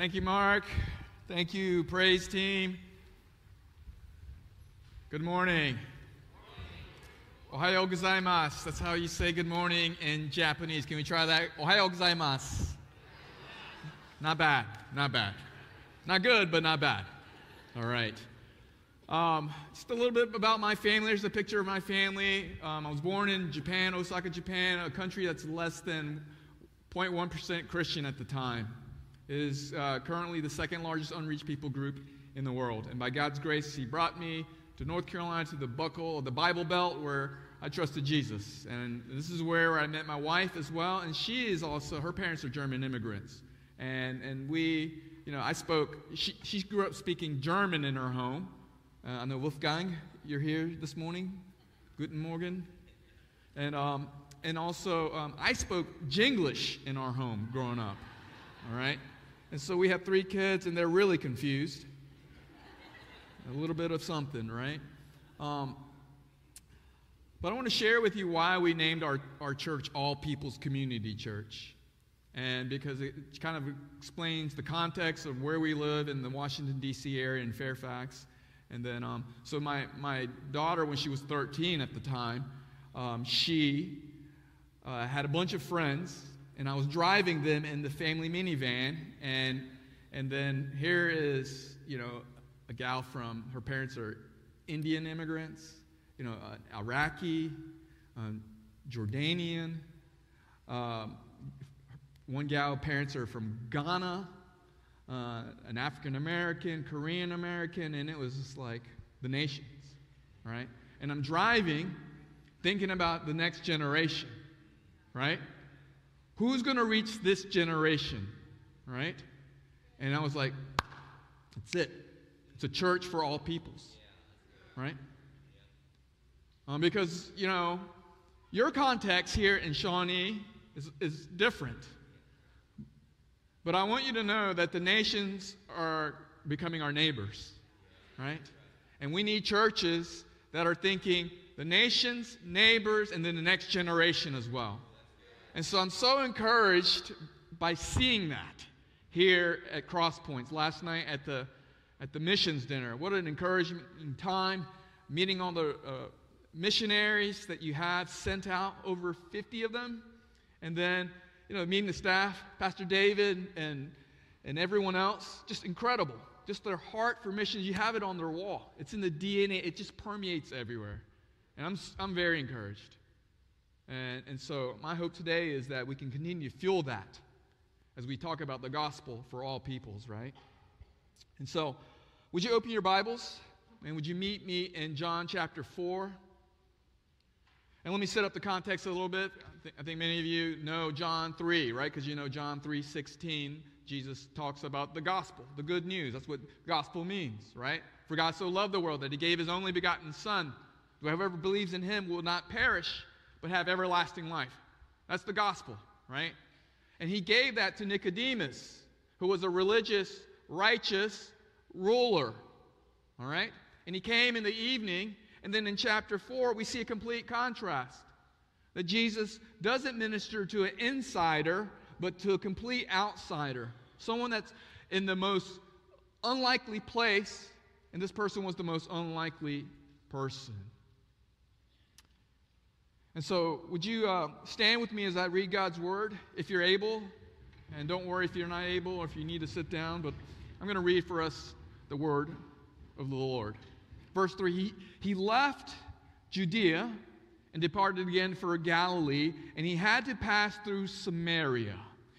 Thank you, Mark. Thank you, praise team. Good morning. Ohayo gozaimasu. That's how you say good morning in Japanese. Can we try that? Ohayo gozaimasu. Not bad. Not bad. Not good, but not bad. All right. Um, just a little bit about my family. There's a picture of my family. Um, I was born in Japan, Osaka, Japan, a country that's less than 0.1% Christian at the time. Is uh, currently the second largest unreached people group in the world. And by God's grace, He brought me to North Carolina to the buckle of the Bible Belt where I trusted Jesus. And this is where I met my wife as well. And she is also, her parents are German immigrants. And, and we, you know, I spoke, she, she grew up speaking German in her home. Uh, I know Wolfgang, you're here this morning. Guten Morgen. And, um, and also, um, I spoke Jinglish in our home growing up. All right? And so we have three kids, and they're really confused. A little bit of something, right? Um, but I want to share with you why we named our, our church All People's Community Church. And because it kind of explains the context of where we live in the Washington, D.C. area in Fairfax. And then, um, so my, my daughter, when she was 13 at the time, um, she uh, had a bunch of friends, and I was driving them in the family minivan. And, and then here is, you know, a gal from, her parents are Indian immigrants, you know, uh, Iraqi, um, Jordanian. Um, one gal, parents are from Ghana uh, an African American, Korean American, and it was just like the nations, right? And I'm driving thinking about the next generation, right? Who's going to reach this generation, right? And I was like, that's it. It's a church for all peoples, right? Um, because, you know, your context here in Shawnee is, is different. But I want you to know that the nations are becoming our neighbors, right? And we need churches that are thinking the nations, neighbors, and then the next generation as well. And so I'm so encouraged by seeing that here at Crosspoints last night at the at the missions dinner. What an encouraging time meeting all the uh, missionaries that you have sent out, over 50 of them, and then you know, meeting the staff, Pastor David and, and everyone else, just incredible. Just their heart for missions, you have it on their wall. It's in the DNA, it just permeates everywhere. And I'm, I'm very encouraged. And, and so, my hope today is that we can continue to fuel that as we talk about the gospel for all peoples, right? And so, would you open your Bibles and would you meet me in John chapter 4? And let me set up the context a little bit. I think, I think many of you know John 3, right? Because you know John 3 16, Jesus talks about the gospel, the good news. That's what gospel means, right? For God so loved the world that he gave his only begotten Son. Whoever believes in him will not perish, but have everlasting life. That's the gospel, right? And he gave that to Nicodemus, who was a religious, righteous ruler, all right? And he came in the evening and then in chapter 4, we see a complete contrast that Jesus doesn't minister to an insider, but to a complete outsider, someone that's in the most unlikely place, and this person was the most unlikely person. And so, would you uh, stand with me as I read God's word, if you're able? And don't worry if you're not able or if you need to sit down, but I'm going to read for us the word of the Lord. Verse 3 he, he left Judea and departed again for Galilee, and he had to pass through Samaria.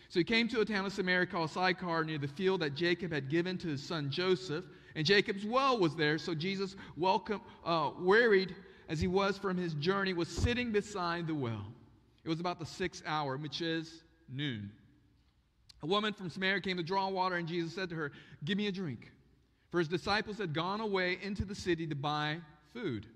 So he came to a town of Samaria called Sychar near the field that Jacob had given to his son Joseph. And Jacob's well was there, so Jesus, welcome, uh, wearied as he was from his journey, was sitting beside the well. It was about the sixth hour, which is noon. A woman from Samaria came to draw water, and Jesus said to her, Give me a drink for his disciples had gone away into the city to buy food.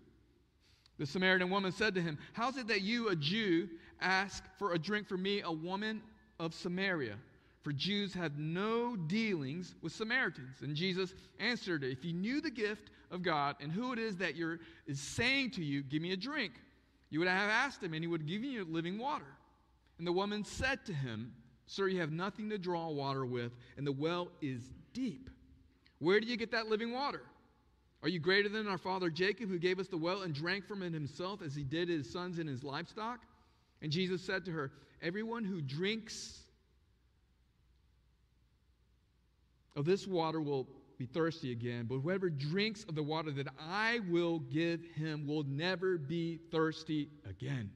The Samaritan woman said to him, How is it that you, a Jew, ask for a drink for me, a woman of Samaria? For Jews have no dealings with Samaritans. And Jesus answered, If you knew the gift of God and who it is that you're, is saying to you, Give me a drink, you would have asked him, and he would have given you living water. And the woman said to him, Sir, you have nothing to draw water with, and the well is deep. Where do you get that living water? Are you greater than our father Jacob, who gave us the well and drank from it himself, as he did his sons and his livestock? And Jesus said to her, Everyone who drinks of this water will be thirsty again, but whoever drinks of the water that I will give him will never be thirsty again.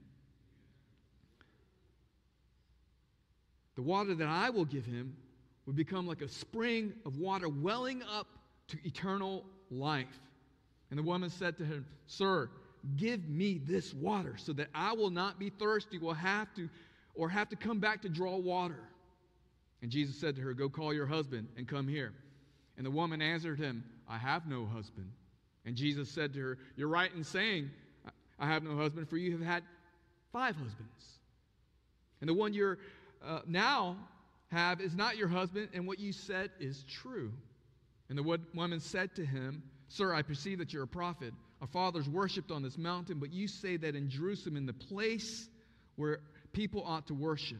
The water that I will give him will become like a spring of water welling up to eternal life. And the woman said to him, Sir, give me this water so that I will not be thirsty, will have to, or have to come back to draw water. And Jesus said to her, Go call your husband and come here. And the woman answered him, I have no husband. And Jesus said to her, You're right in saying, I have no husband, for you have had five husbands. And the one you're uh, now have is not your husband, and what you said is true. And the woman said to him, Sir, I perceive that you're a prophet. Our fathers worshipped on this mountain, but you say that in Jerusalem, in the place where people ought to worship.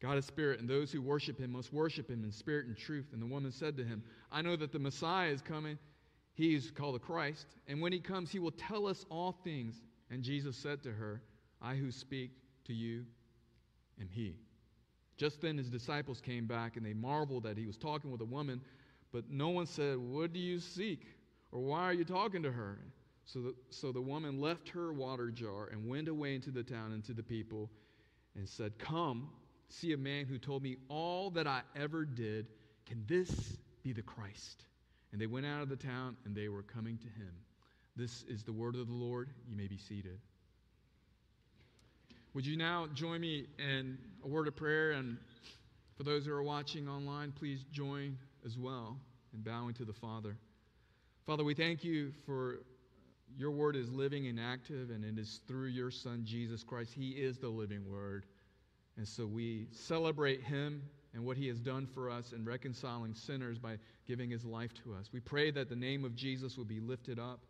God is spirit, and those who worship him must worship him in spirit and truth. And the woman said to him, I know that the Messiah is coming. He is called the Christ. And when he comes, he will tell us all things. And Jesus said to her, I who speak to you am he. Just then his disciples came back, and they marveled that he was talking with a woman. But no one said, What do you seek? Or why are you talking to her? So the, so the woman left her water jar and went away into the town and to the people and said, Come see a man who told me all that I ever did. Can this be the Christ? And they went out of the town and they were coming to him. This is the word of the Lord. You may be seated. Would you now join me in a word of prayer? And for those who are watching online, please join as well in bowing to the Father. Father, we thank you for your word is living and active, and it is through your Son, Jesus Christ. He is the living word. And so we celebrate him and what he has done for us in reconciling sinners by giving his life to us. We pray that the name of Jesus will be lifted up,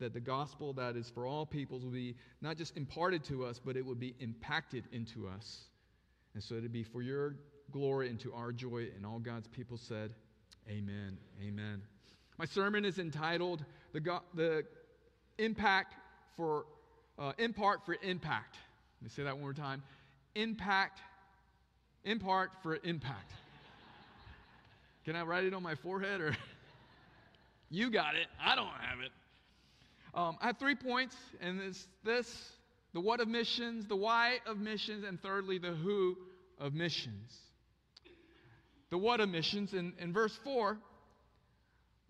that the gospel that is for all peoples will be not just imparted to us, but it will be impacted into us. And so it'd be for your glory and to our joy. And all God's people said, Amen. Amen. My sermon is entitled The, Go- the Impact for uh, Impart for Impact. Let me say that one more time impact, impart for impact. Can I write it on my forehead or? you got it. I don't have it. Um, I have three points, and it's this the what of missions, the why of missions, and thirdly, the who of missions. The what of missions, in, in verse 4,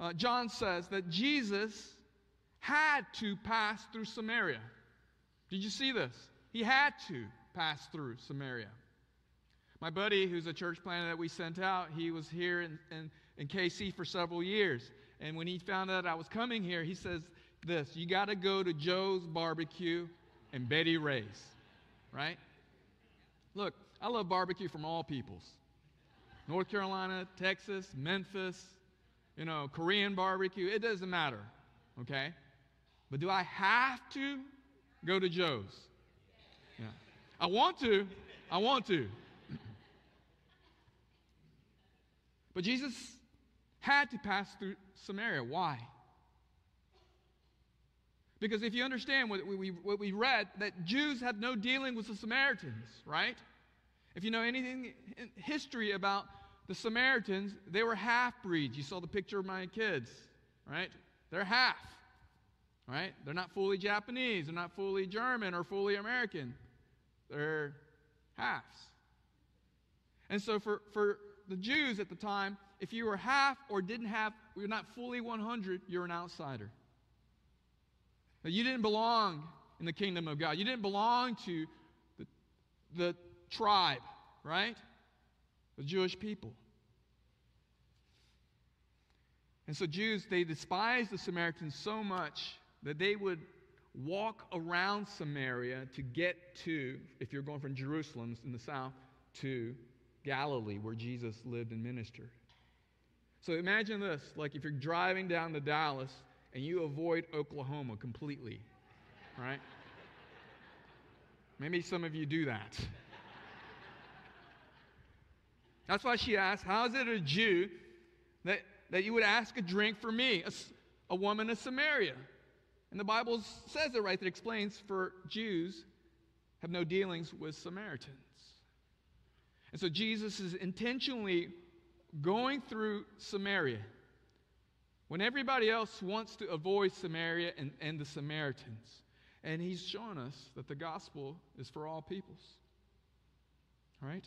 uh, John says that Jesus had to pass through Samaria. Did you see this? He had to pass through Samaria. My buddy, who's a church planter that we sent out, he was here in, in, in KC for several years. And when he found out I was coming here, he says this You got to go to Joe's Barbecue and Betty Rae's, right? Look, I love barbecue from all peoples North Carolina, Texas, Memphis, you know, Korean barbecue. It doesn't matter, okay? But do I have to go to Joe's? I want to. I want to. But Jesus had to pass through Samaria. Why? Because if you understand what we, what we read, that Jews had no dealing with the Samaritans, right? If you know anything in history about the Samaritans, they were half breeds. You saw the picture of my kids, right? They're half, right? They're not fully Japanese, they're not fully German or fully American. They're halves. And so for, for the Jews at the time, if you were half or didn't have, you're not fully 100, you're an outsider. You didn't belong in the kingdom of God. You didn't belong to the, the tribe, right? The Jewish people. And so, Jews, they despised the Samaritans so much that they would walk around Samaria to get to, if you're going from Jerusalem in the south, to Galilee, where Jesus lived and ministered. So imagine this like if you're driving down to Dallas and you avoid Oklahoma completely, right? Maybe some of you do that. That's why she asked, How is it a Jew that, that you would ask a drink for me, a, a woman of Samaria? And the Bible says it right that explains for Jews have no dealings with Samaritans. And so Jesus is intentionally going through Samaria when everybody else wants to avoid Samaria and, and the Samaritans. And he's showing us that the gospel is for all peoples. All right?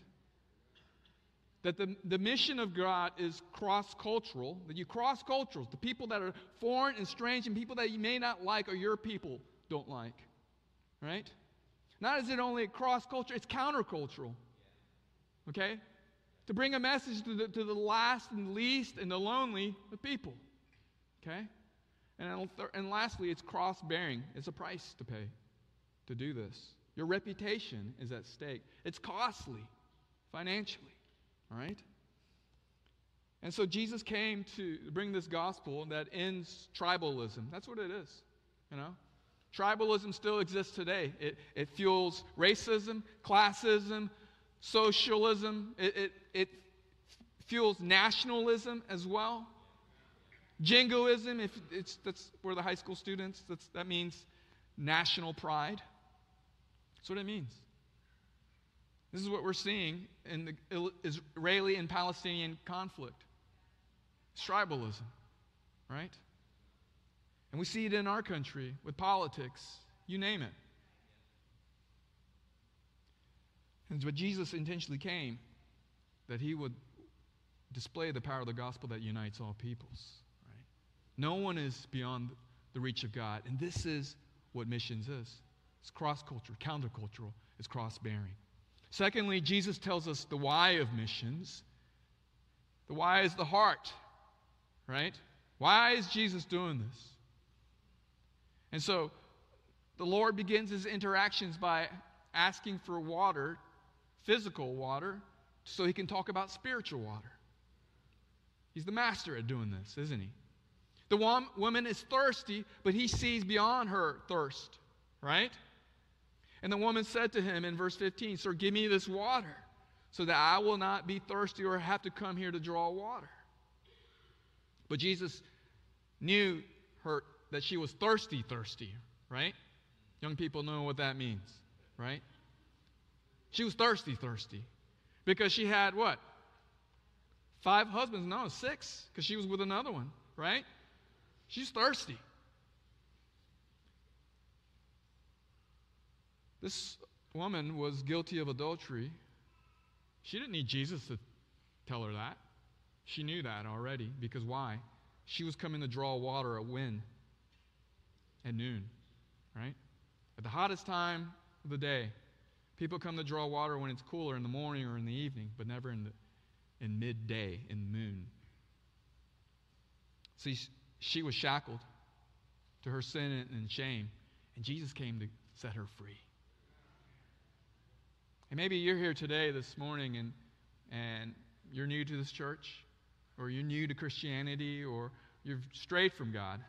That the, the mission of God is cross cultural, that you cross cultural. The people that are foreign and strange and people that you may not like or your people don't like. Right? Not is it only cross culture, it's countercultural. Okay? To bring a message to the, to the last and least and the lonely the people. Okay? And, and lastly, it's cross bearing. It's a price to pay to do this. Your reputation is at stake, it's costly financially. All right? And so Jesus came to bring this gospel that ends tribalism. That's what it is, you know? Tribalism still exists today. It, it fuels racism, classism, socialism. It, it, it fuels nationalism as well. Jingoism, if it's, that's where the high school students, that's, that means national pride. That's what it means. This is what we're seeing in the Israeli and Palestinian conflict tribalism, right? And we see it in our country with politics, you name it. And but Jesus intentionally came that he would display the power of the gospel that unites all peoples. Right? No one is beyond the reach of God. And this is what missions is. It's cross cultural, countercultural, it's cross bearing. Secondly, Jesus tells us the why of missions. The why is the heart, right? Why is Jesus doing this? And so the Lord begins his interactions by asking for water, physical water, so he can talk about spiritual water. He's the master at doing this, isn't he? The woman is thirsty, but he sees beyond her thirst, right? And the woman said to him in verse 15, Sir, give me this water so that I will not be thirsty or have to come here to draw water. But Jesus knew her that she was thirsty, thirsty, right? Young people know what that means, right? She was thirsty, thirsty. Because she had what? Five husbands? No, six, because she was with another one, right? She's thirsty. This woman was guilty of adultery. She didn't need Jesus to tell her that. She knew that already because why? She was coming to draw water at when? At noon, right? At the hottest time of the day. People come to draw water when it's cooler in the morning or in the evening, but never in, the, in midday, in the moon. See, she was shackled to her sin and shame, and Jesus came to set her free. And maybe you're here today, this morning, and, and you're new to this church, or you're new to Christianity, or you've strayed from God.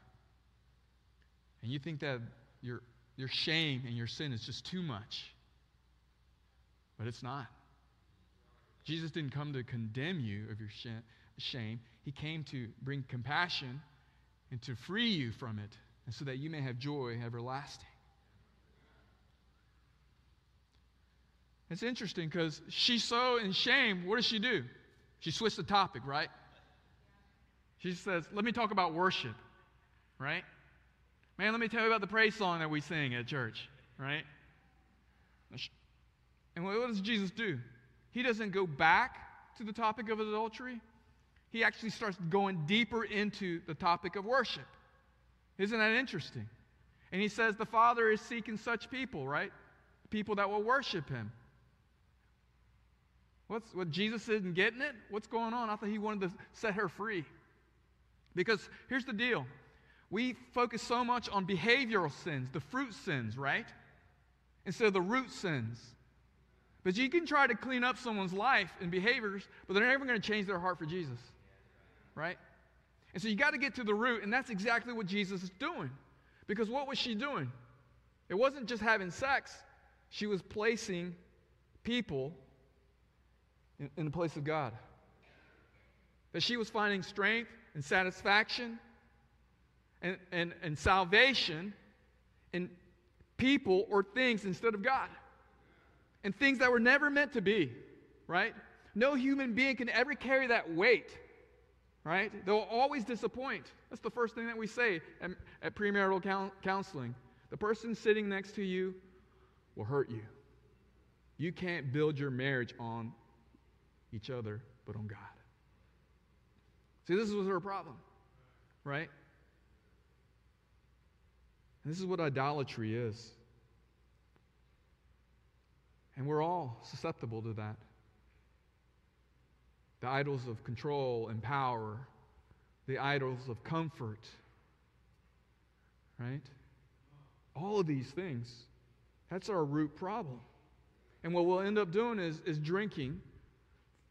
And you think that your, your shame and your sin is just too much. But it's not. Jesus didn't come to condemn you of your shame, He came to bring compassion and to free you from it, and so that you may have joy everlasting. It's interesting because she's so in shame. What does she do? She switched the topic, right? She says, Let me talk about worship, right? Man, let me tell you about the praise song that we sing at church, right? And what does Jesus do? He doesn't go back to the topic of adultery, he actually starts going deeper into the topic of worship. Isn't that interesting? And he says the Father is seeking such people, right? People that will worship him. What's what Jesus isn't getting it? What's going on? I thought he wanted to set her free. Because here's the deal we focus so much on behavioral sins, the fruit sins, right? Instead of the root sins. But you can try to clean up someone's life and behaviors, but they're never going to change their heart for Jesus, right? And so you got to get to the root, and that's exactly what Jesus is doing. Because what was she doing? It wasn't just having sex, she was placing people in, in the place of God. That she was finding strength and satisfaction and, and, and salvation in people or things instead of God. And things that were never meant to be, right? No human being can ever carry that weight, right? They'll always disappoint. That's the first thing that we say at, at premarital counseling. The person sitting next to you will hurt you. You can't build your marriage on each other, but on God. See, this was her problem, right? And this is what idolatry is. And we're all susceptible to that. The idols of control and power, the idols of comfort, right? All of these things. That's our root problem. And what we'll end up doing is, is drinking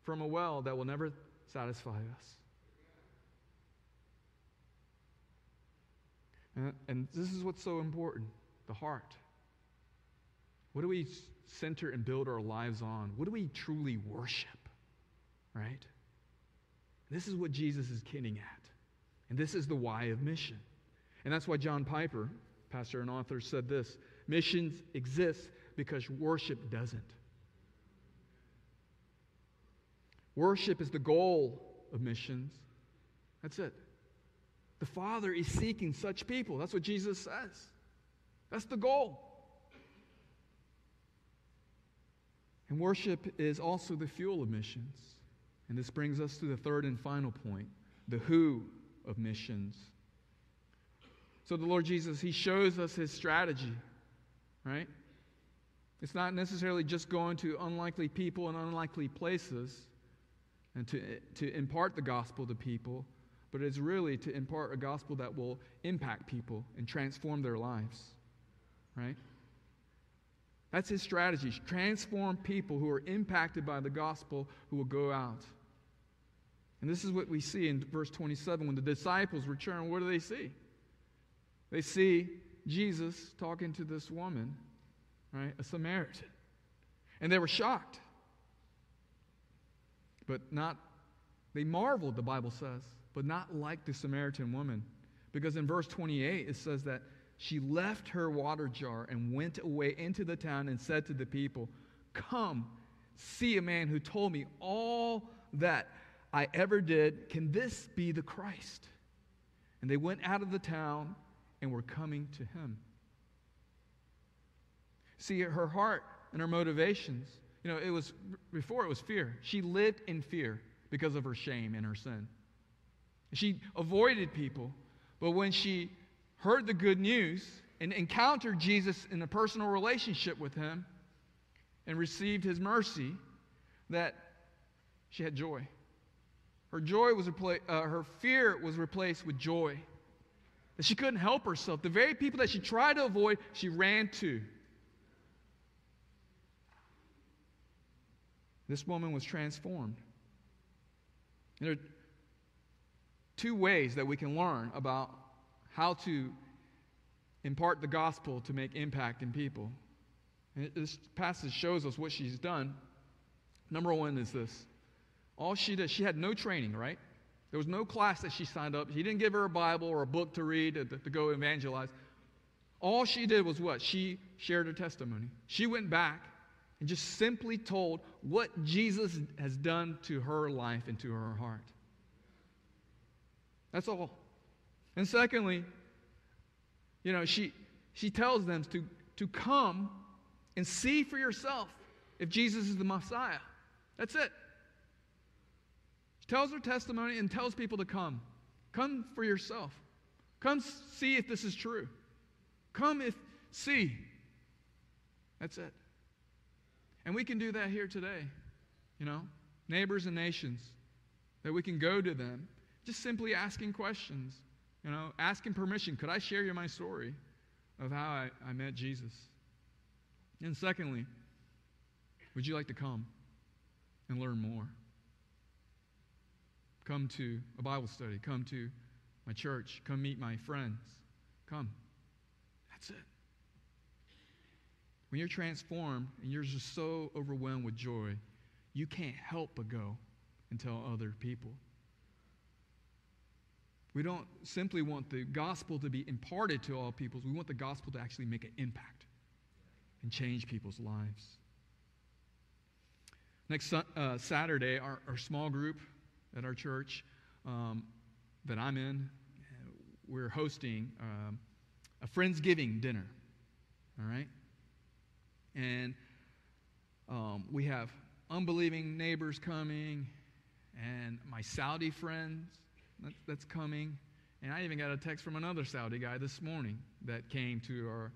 from a well that will never satisfy us. And, and this is what's so important the heart. What do we center and build our lives on? What do we truly worship? Right? This is what Jesus is kidding at. And this is the why of mission. And that's why John Piper, pastor and author, said this missions exist because worship doesn't. Worship is the goal of missions. That's it. The Father is seeking such people. That's what Jesus says. That's the goal. And worship is also the fuel of missions. And this brings us to the third and final point the who of missions. So the Lord Jesus, He shows us His strategy, right? It's not necessarily just going to unlikely people and unlikely places and to, to impart the gospel to people, but it's really to impart a gospel that will impact people and transform their lives, right? That's his strategy. Transform people who are impacted by the gospel who will go out. And this is what we see in verse 27. When the disciples return, what do they see? They see Jesus talking to this woman, right? A Samaritan. And they were shocked. But not, they marveled, the Bible says but not like the Samaritan woman. Because in verse 28, it says that she left her water jar and went away into the town and said to the people, Come, see a man who told me all that I ever did. Can this be the Christ? And they went out of the town and were coming to him. See, her heart and her motivations, you know, it was before it was fear. She lived in fear because of her shame and her sin. She avoided people. But when she heard the good news and encountered Jesus in a personal relationship with him and received his mercy, that she had joy. Her joy was repla- uh, her fear was replaced with joy. That she couldn't help herself. The very people that she tried to avoid, she ran to. This woman was transformed. And there, two ways that we can learn about how to impart the gospel to make impact in people. And this passage shows us what she's done. Number one is this all she did, she had no training, right? There was no class that she signed up. He didn't give her a Bible or a book to read to, to go evangelize. All she did was what? She shared her testimony. She went back and just simply told what Jesus has done to her life and to her heart. That's all. And secondly, you know, she, she tells them to, to come and see for yourself if Jesus is the Messiah. That's it. She tells her testimony and tells people to come. Come for yourself. Come see if this is true. Come if see. That's it. And we can do that here today. You know, neighbors and nations, that we can go to them just simply asking questions, you know, asking permission. Could I share you my story of how I, I met Jesus? And secondly, would you like to come and learn more? Come to a Bible study. Come to my church. Come meet my friends. Come. That's it. When you're transformed and you're just so overwhelmed with joy, you can't help but go and tell other people. We don't simply want the gospel to be imparted to all peoples. We want the gospel to actually make an impact and change people's lives. Next uh, Saturday, our, our, small group at our church um, that I'm in, we're hosting um, a Friendsgiving dinner. All right? And um, we have unbelieving neighbors coming, and my Saudi friends that's coming. And I even got a text from another Saudi guy this morning that came to our,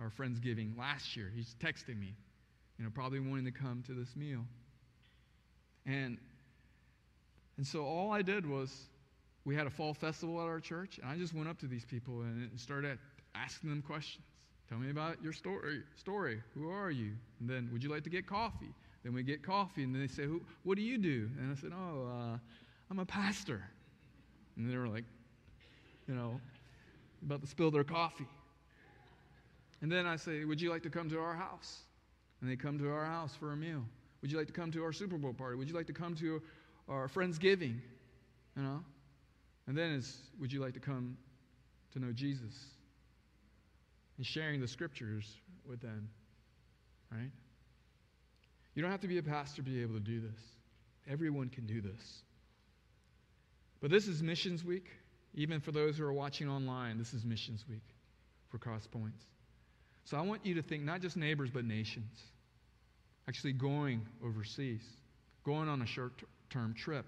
our Friendsgiving last year. He's texting me, you know, probably wanting to come to this meal. And, and so all I did was, we had a fall festival at our church, and I just went up to these people and started asking them questions. Tell me about your story. Story. Who are you? And then, would you like to get coffee? Then we get coffee, and then they say, "What do you do?" And I said, "Oh, uh, I'm a pastor." And they were like, you know, about to spill their coffee. And then I say, Would you like to come to our house? And they come to our house for a meal. Would you like to come to our Super Bowl party? Would you like to come to our Friendsgiving? You know? And then is, Would you like to come to know Jesus? And sharing the scriptures with them. Right? You don't have to be a pastor to be able to do this. Everyone can do this. But this is Missions Week. Even for those who are watching online, this is Missions Week for Crosspoints. So I want you to think not just neighbors, but nations. Actually, going overseas, going on a short term trip.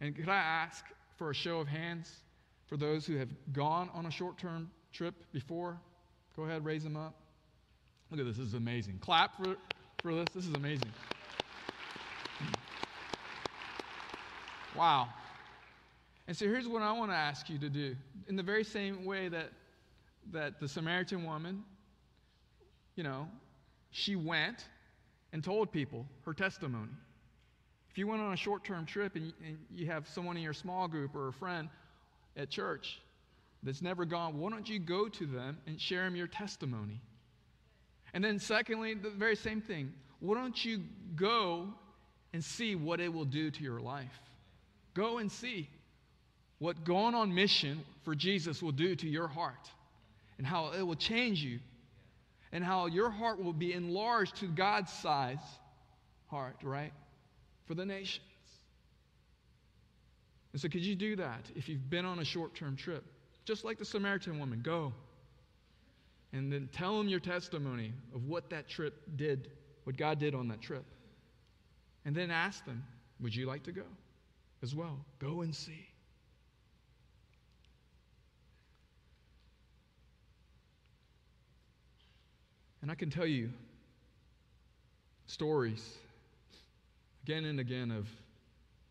And could I ask for a show of hands for those who have gone on a short term trip before? Go ahead, raise them up. Look at this, this is amazing. Clap for, for this, this is amazing. Hmm. Wow. And so here's what I want to ask you to do. In the very same way that, that the Samaritan woman, you know, she went and told people her testimony. If you went on a short term trip and, and you have someone in your small group or a friend at church that's never gone, why don't you go to them and share them your testimony? And then, secondly, the very same thing. Why don't you go and see what it will do to your life? Go and see what going on mission for Jesus will do to your heart and how it will change you and how your heart will be enlarged to God's size heart, right? For the nations. And so, could you do that if you've been on a short term trip? Just like the Samaritan woman, go. And then tell them your testimony of what that trip did, what God did on that trip. And then ask them, would you like to go as well? Go and see. And I can tell you stories again and again of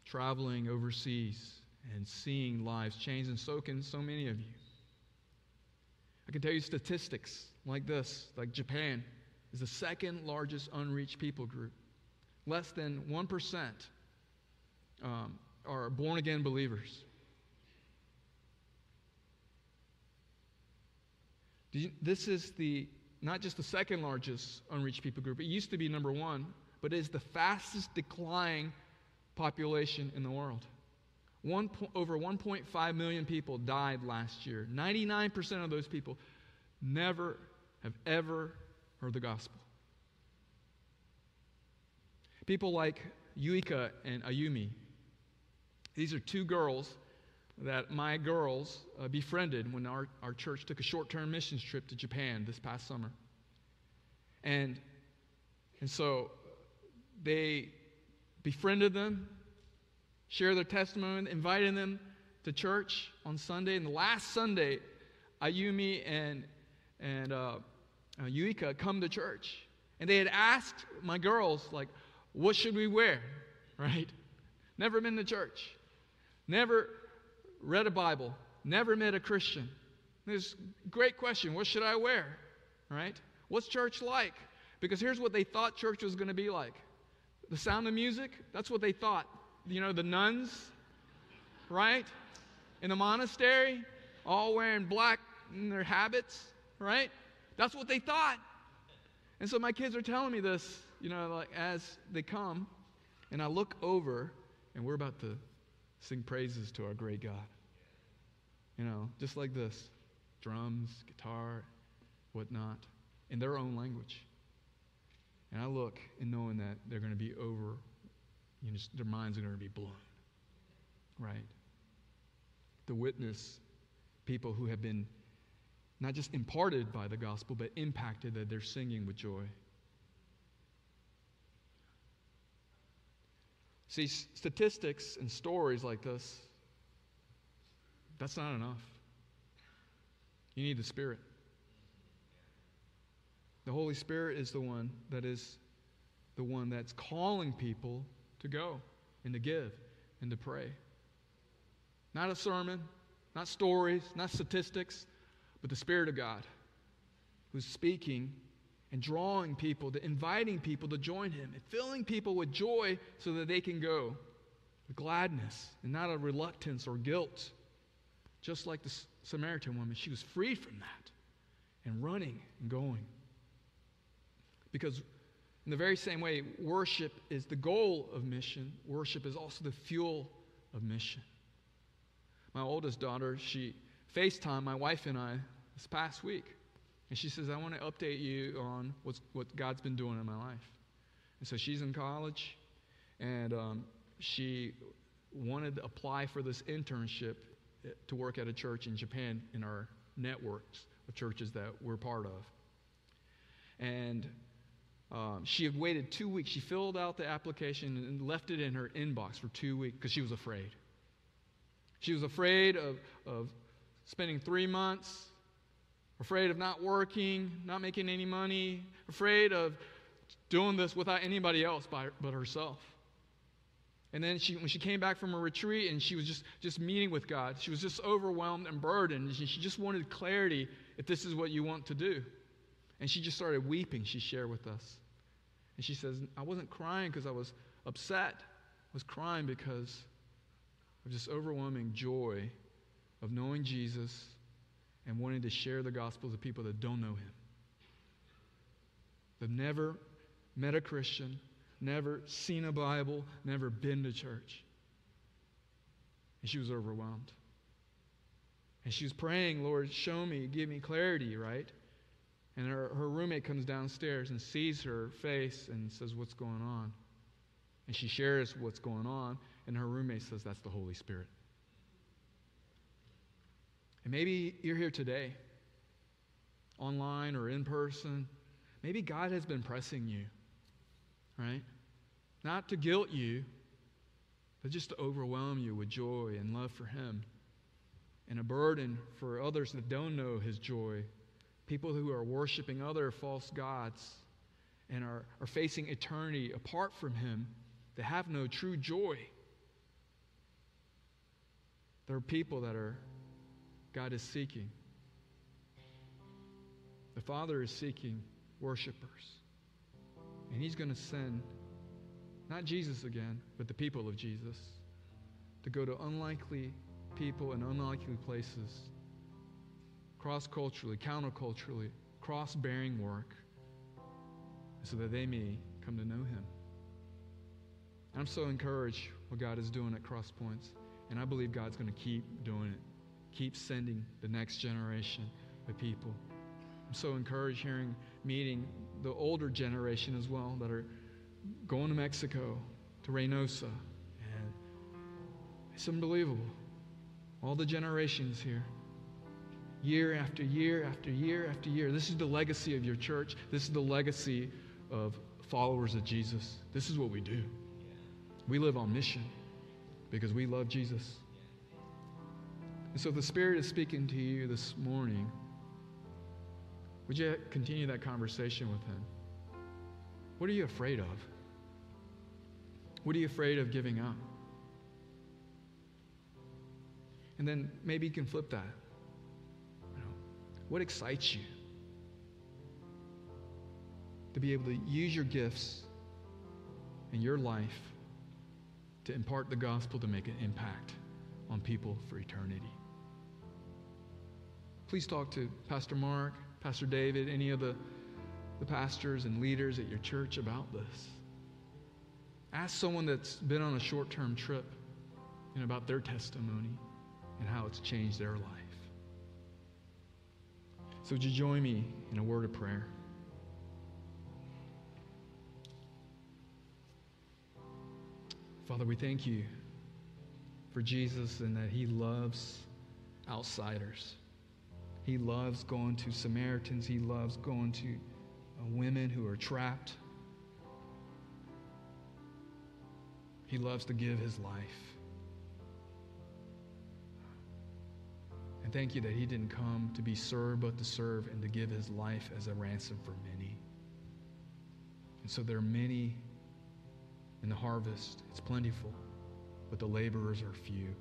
traveling overseas and seeing lives change, and so can so many of you. I can tell you statistics like this like Japan is the second largest unreached people group. Less than 1% um, are born again believers. This is the not just the second largest unreached people group. It used to be number one, but it is the fastest declining population in the world. One, over 1.5 million people died last year. 99% of those people never have ever heard the gospel. People like Yuika and Ayumi, these are two girls that my girls uh, befriended when our, our church took a short term missions trip to Japan this past summer. And, and so they befriended them, shared their testimony, inviting them to church on Sunday. And last Sunday, Ayumi and, and uh, uh, Yuika come to church. And they had asked my girls, like, what should we wear? Right? Never been to church. never read a Bible, never met a Christian. This great question what should I wear? Right? What's church like? Because here's what they thought church was going to be like the sound of music, that's what they thought. You know, the nuns, right? In the monastery, all wearing black in their habits, right? That's what they thought. And so my kids are telling me this, you know, like as they come, and I look over, and we're about to sing praises to our great God. You know, just like this drums, guitar, whatnot, in their own language. And I look and knowing that they're going to be over, you know, their minds are going to be blown. Right? The witness, people who have been not just imparted by the gospel, but impacted that they're singing with joy. See, statistics and stories like this, that's not enough. You need the Spirit. The Holy Spirit is the one that is the one that's calling people to go and to give and to pray. Not a sermon, not stories, not statistics, but the Spirit of God who's speaking and drawing people, to inviting people to join Him, and filling people with joy so that they can go with gladness and not a reluctance or guilt. Just like the Samaritan woman, she was free from that and running and going. Because, in the very same way, worship is the goal of mission, worship is also the fuel of mission. My oldest daughter, she FaceTime my wife and I this past week. And she says, I want to update you on what's, what God's been doing in my life. And so she's in college, and um, she wanted to apply for this internship to work at a church in Japan in our networks of churches that we're part of. And um, she had waited two weeks. She filled out the application and left it in her inbox for two weeks because she was afraid. She was afraid of, of spending three months afraid of not working, not making any money, afraid of doing this without anybody else by, but herself. And then she, when she came back from a retreat and she was just, just meeting with God, she was just overwhelmed and burdened. She, she just wanted clarity if this is what you want to do. And she just started weeping, she shared with us. And she says, I wasn't crying because I was upset. I was crying because of just overwhelming joy of knowing Jesus and wanting to share the gospel to people that don't know him. They've never met a Christian, never seen a Bible, never been to church. And she was overwhelmed. And she was praying, Lord, show me, give me clarity, right? And her, her roommate comes downstairs and sees her face and says, What's going on? And she shares what's going on, and her roommate says, That's the Holy Spirit. And maybe you're here today, online or in person. Maybe God has been pressing you, right? Not to guilt you, but just to overwhelm you with joy and love for Him and a burden for others that don't know His joy, people who are worshiping other false gods and are, are facing eternity apart from Him, They have no true joy. There are people that are God is seeking. The Father is seeking worshipers. And He's going to send not Jesus again, but the people of Jesus to go to unlikely people in unlikely places, cross culturally, counterculturally, cross bearing work, so that they may come to know Him. I'm so encouraged what God is doing at Cross Points, and I believe God's going to keep doing it keep sending the next generation of people. I'm so encouraged hearing, meeting the older generation as well that are going to Mexico, to Reynosa. And it's unbelievable. All the generations here. Year after year after year after year. This is the legacy of your church. This is the legacy of followers of Jesus. This is what we do. We live on mission because we love Jesus. And so, if the Spirit is speaking to you this morning, would you continue that conversation with Him? What are you afraid of? What are you afraid of giving up? And then maybe you can flip that. What excites you? To be able to use your gifts in your life to impart the gospel to make an impact on people for eternity. Please talk to Pastor Mark, Pastor David, any of the, the pastors and leaders at your church about this. Ask someone that's been on a short term trip and about their testimony and how it's changed their life. So, would you join me in a word of prayer? Father, we thank you for Jesus and that he loves outsiders. He loves going to Samaritans, he loves going to uh, women who are trapped. He loves to give his life. And thank you that he didn't come to be served, but to serve and to give his life as a ransom for many. And so there are many in the harvest. It's plentiful, but the laborers are few.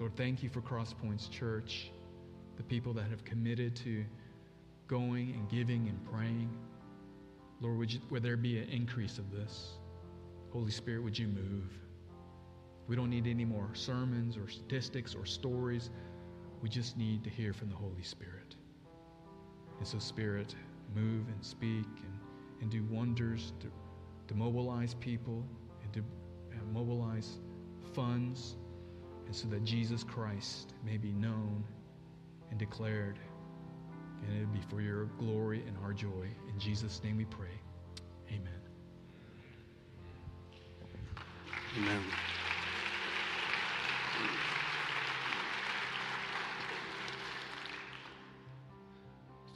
Lord, thank you for Crosspoints Church, the people that have committed to going and giving and praying. Lord, would, you, would there be an increase of this? Holy Spirit, would you move? We don't need any more sermons or statistics or stories. We just need to hear from the Holy Spirit. And so, Spirit, move and speak and, and do wonders to, to mobilize people and to uh, mobilize funds, and so that Jesus Christ may be known and declared. And it be for your glory and our joy. In Jesus' name we pray. Amen. Amen.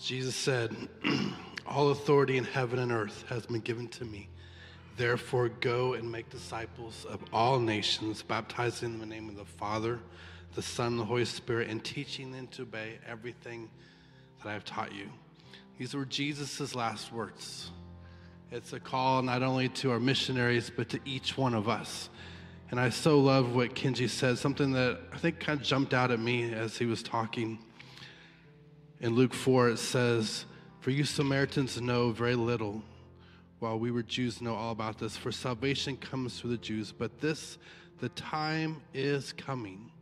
Jesus said, All authority in heaven and earth has been given to me. Therefore, go and make disciples of all nations, baptizing them in the name of the Father, the Son, the Holy Spirit, and teaching them to obey everything that I have taught you. These were Jesus' last words. It's a call not only to our missionaries, but to each one of us. And I so love what Kenji said, something that I think kind of jumped out at me as he was talking. In Luke 4, it says, For you Samaritans know very little, while we were Jews know all about this. For salvation comes through the Jews, but this, the time is coming.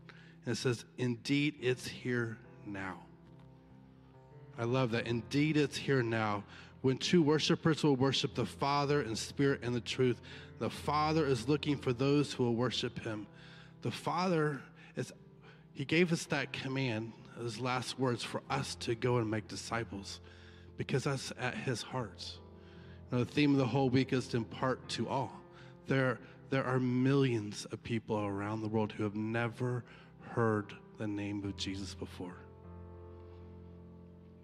And it says, Indeed, it's here now. I love that. Indeed, it's here now. When true worshipers will worship the Father in spirit and the truth, the Father is looking for those who will worship him. The Father is, he gave us that command his last words for us to go and make disciples because that's at his heart. Now, the theme of the whole week is to impart to all. There, there are millions of people around the world who have never heard the name of Jesus before.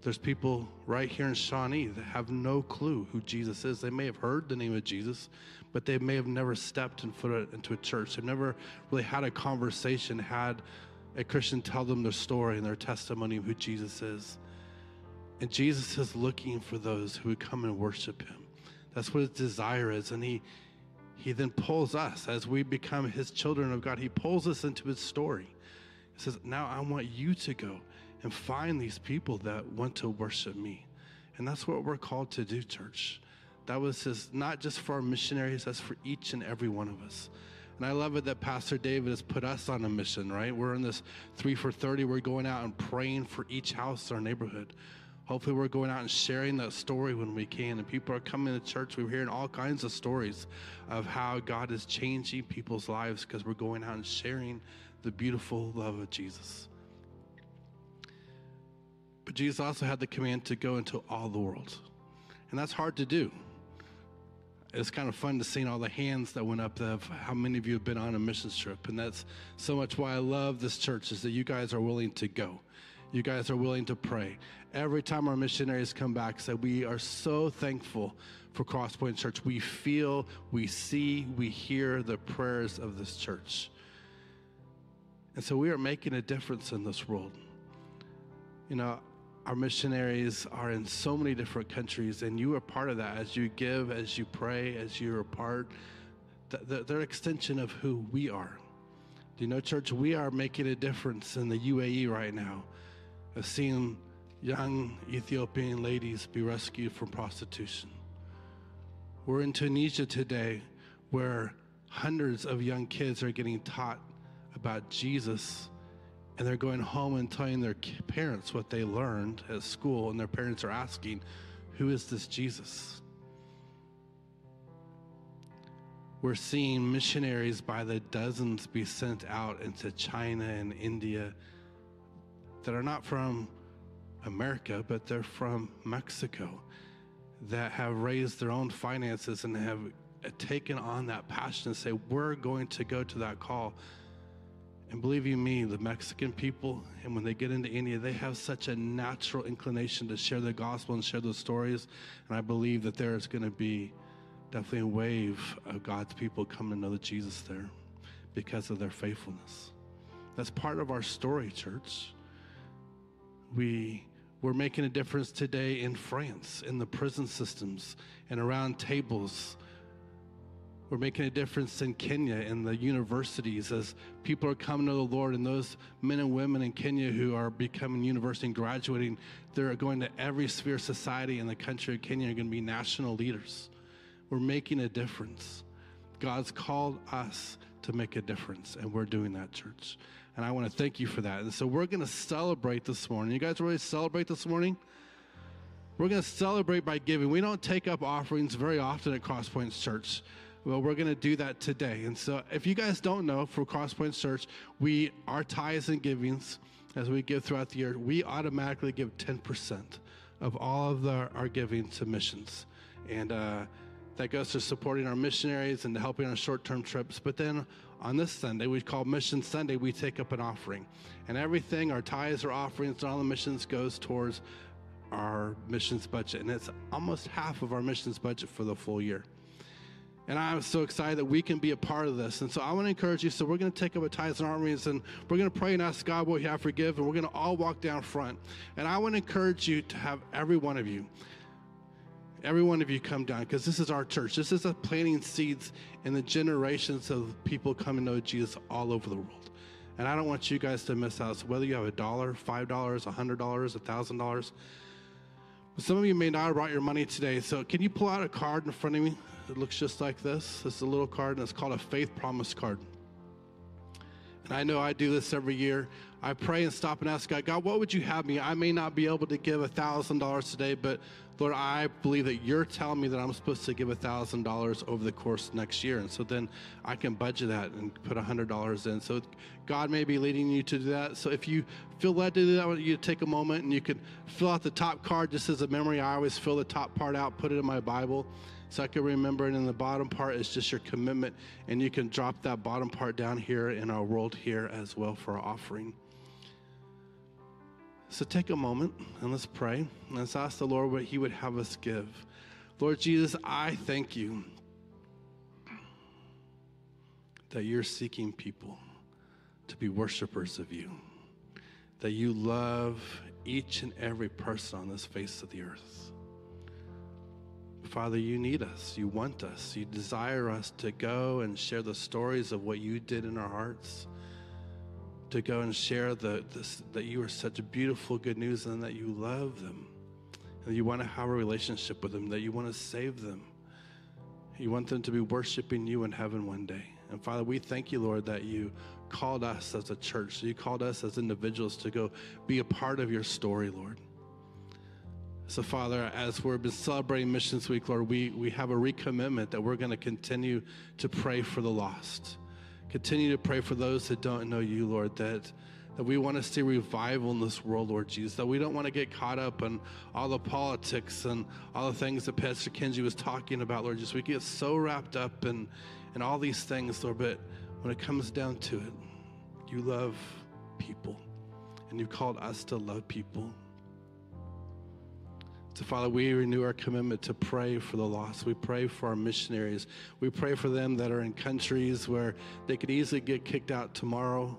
There's people right here in Shawnee that have no clue who Jesus is. They may have heard the name of Jesus, but they may have never stepped and foot into a church. They've never really had a conversation, had a Christian tell them their story and their testimony of who Jesus is. And Jesus is looking for those who would come and worship him. That's what his desire is. And he he then pulls us as we become his children of God. He pulls us into his story. He says, Now I want you to go and find these people that want to worship me. And that's what we're called to do, church. That was his, not just for our missionaries, that's for each and every one of us. And I love it that Pastor David has put us on a mission, right? We're in this three for 30. We're going out and praying for each house in our neighborhood. Hopefully, we're going out and sharing that story when we can. And people are coming to church. We're hearing all kinds of stories of how God is changing people's lives because we're going out and sharing the beautiful love of Jesus. But Jesus also had the command to go into all the world. And that's hard to do. It's kind of fun to see all the hands that went up of how many of you have been on a missions trip. And that's so much why I love this church is that you guys are willing to go. You guys are willing to pray. Every time our missionaries come back, say we are so thankful for Crosspoint Church. We feel, we see, we hear the prayers of this church. And so we are making a difference in this world. You know, our missionaries are in so many different countries, and you are part of that as you give, as you pray, as you're a part. They're an extension of who we are. Do you know, church, we are making a difference in the UAE right now of seeing young Ethiopian ladies be rescued from prostitution. We're in Tunisia today where hundreds of young kids are getting taught about Jesus and they're going home and telling their parents what they learned at school and their parents are asking, Who is this Jesus? We're seeing missionaries by the dozens be sent out into China and India that are not from America, but they're from Mexico that have raised their own finances and have taken on that passion and say, We're going to go to that call. And believe you me, the Mexican people, and when they get into India, they have such a natural inclination to share the gospel and share those stories. And I believe that there is going to be definitely a wave of God's people coming to know the Jesus there because of their faithfulness. That's part of our story, church. We we're making a difference today in France, in the prison systems, and around tables. We're making a difference in Kenya, in the universities, as people are coming to the Lord, and those men and women in Kenya who are becoming university and graduating, they're going to every sphere of society in the country of Kenya are going to be national leaders. We're making a difference. God's called us to make a difference, and we're doing that, church. And I want to thank you for that. And so we're going to celebrate this morning. You guys ready to celebrate this morning? We're going to celebrate by giving. We don't take up offerings very often at Crosspoints Church. Well, we're going to do that today. And so if you guys don't know, for Crosspoint Church, we, our tithes and givings, as we give throughout the year, we automatically give 10% of all of the, our giving to missions. And, uh, that goes to supporting our missionaries and to helping on short term trips. But then on this Sunday, we call Mission Sunday, we take up an offering. And everything, our tithes, our offerings, and all the missions goes towards our missions budget. And it's almost half of our missions budget for the full year. And I'm so excited that we can be a part of this. And so I want to encourage you. So we're going to take up a tithes and offerings and we're going to pray and ask God what you have forgive. And we're going to all walk down front. And I want to encourage you to have every one of you every one of you come down because this is our church. This is a planting seeds in the generations of people coming to know Jesus all over the world. And I don't want you guys to miss out. So whether you have a dollar, five dollars, a hundred dollars, a thousand dollars. Some of you may not have brought your money today. So can you pull out a card in front of me? It looks just like this. It's a little card, and it's called a faith promise card. And I know I do this every year. I pray and stop and ask God, God, what would you have me? I may not be able to give a thousand dollars today, but Lord, I believe that you're telling me that I'm supposed to give a thousand dollars over the course next year. And so then I can budget that and put a hundred dollars in. So God may be leading you to do that. So if you feel led to do that, you take a moment and you can fill out the top card just as a memory. I always fill the top part out, put it in my Bible so I can remember it. And the bottom part is just your commitment. And you can drop that bottom part down here in our world here as well for our offering. So take a moment and let's pray. Let's ask the Lord what He would have us give. Lord Jesus, I thank you that you're seeking people to be worshipers of you, that you love each and every person on this face of the earth. Father, you need us. You want us. You desire us to go and share the stories of what you did in our hearts to go and share the, this, that you are such beautiful good news and that you love them. And you want to have a relationship with them, that you want to save them. You want them to be worshiping you in heaven one day. And Father, we thank you, Lord, that you called us as a church, you called us as individuals to go be a part of your story, Lord. So, Father, as we've been celebrating Missions Week, Lord, we, we have a recommitment that we're going to continue to pray for the lost Continue to pray for those that don't know you, Lord, that, that we want to see revival in this world, Lord Jesus, that we don't want to get caught up in all the politics and all the things that Pastor Kenji was talking about, Lord Jesus. We get so wrapped up in, in all these things, Lord, but when it comes down to it, you love people, and you've called us to love people. So, Father, we renew our commitment to pray for the lost. We pray for our missionaries. We pray for them that are in countries where they could easily get kicked out tomorrow,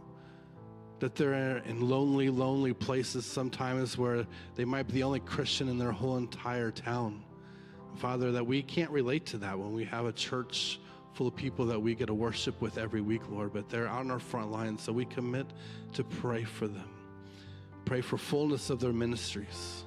that they're in lonely, lonely places sometimes where they might be the only Christian in their whole entire town. Father, that we can't relate to that when we have a church full of people that we get to worship with every week, Lord, but they're on our front lines, So we commit to pray for them, pray for fullness of their ministries.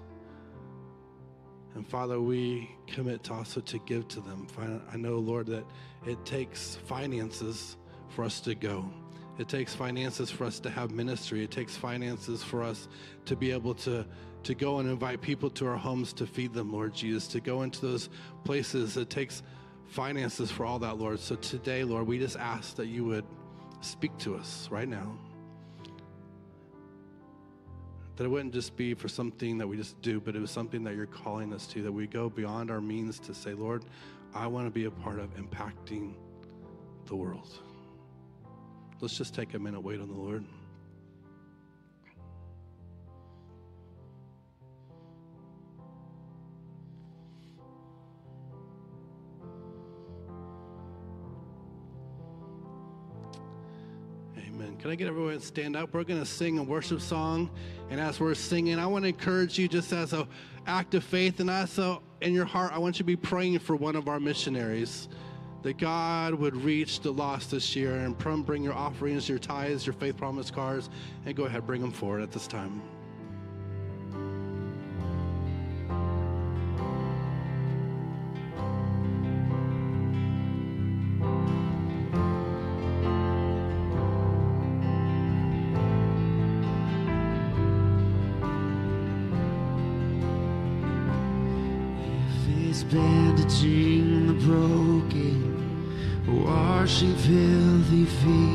And Father, we commit to also to give to them. I know, Lord, that it takes finances for us to go. It takes finances for us to have ministry. It takes finances for us to be able to, to go and invite people to our homes to feed them, Lord Jesus, to go into those places. It takes finances for all that, Lord. So today, Lord, we just ask that you would speak to us right now. That it wouldn't just be for something that we just do, but it was something that you're calling us to, that we go beyond our means to say, Lord, I want to be a part of impacting the world. Let's just take a minute, wait on the Lord. Can I get everyone to stand up? We're going to sing a worship song. And as we're singing, I want to encourage you just as an act of faith and also in your heart, I want you to be praying for one of our missionaries that God would reach the lost this year and bring your offerings, your tithes, your faith promise cards, and go ahead, bring them forward at this time. Washing filthy feet.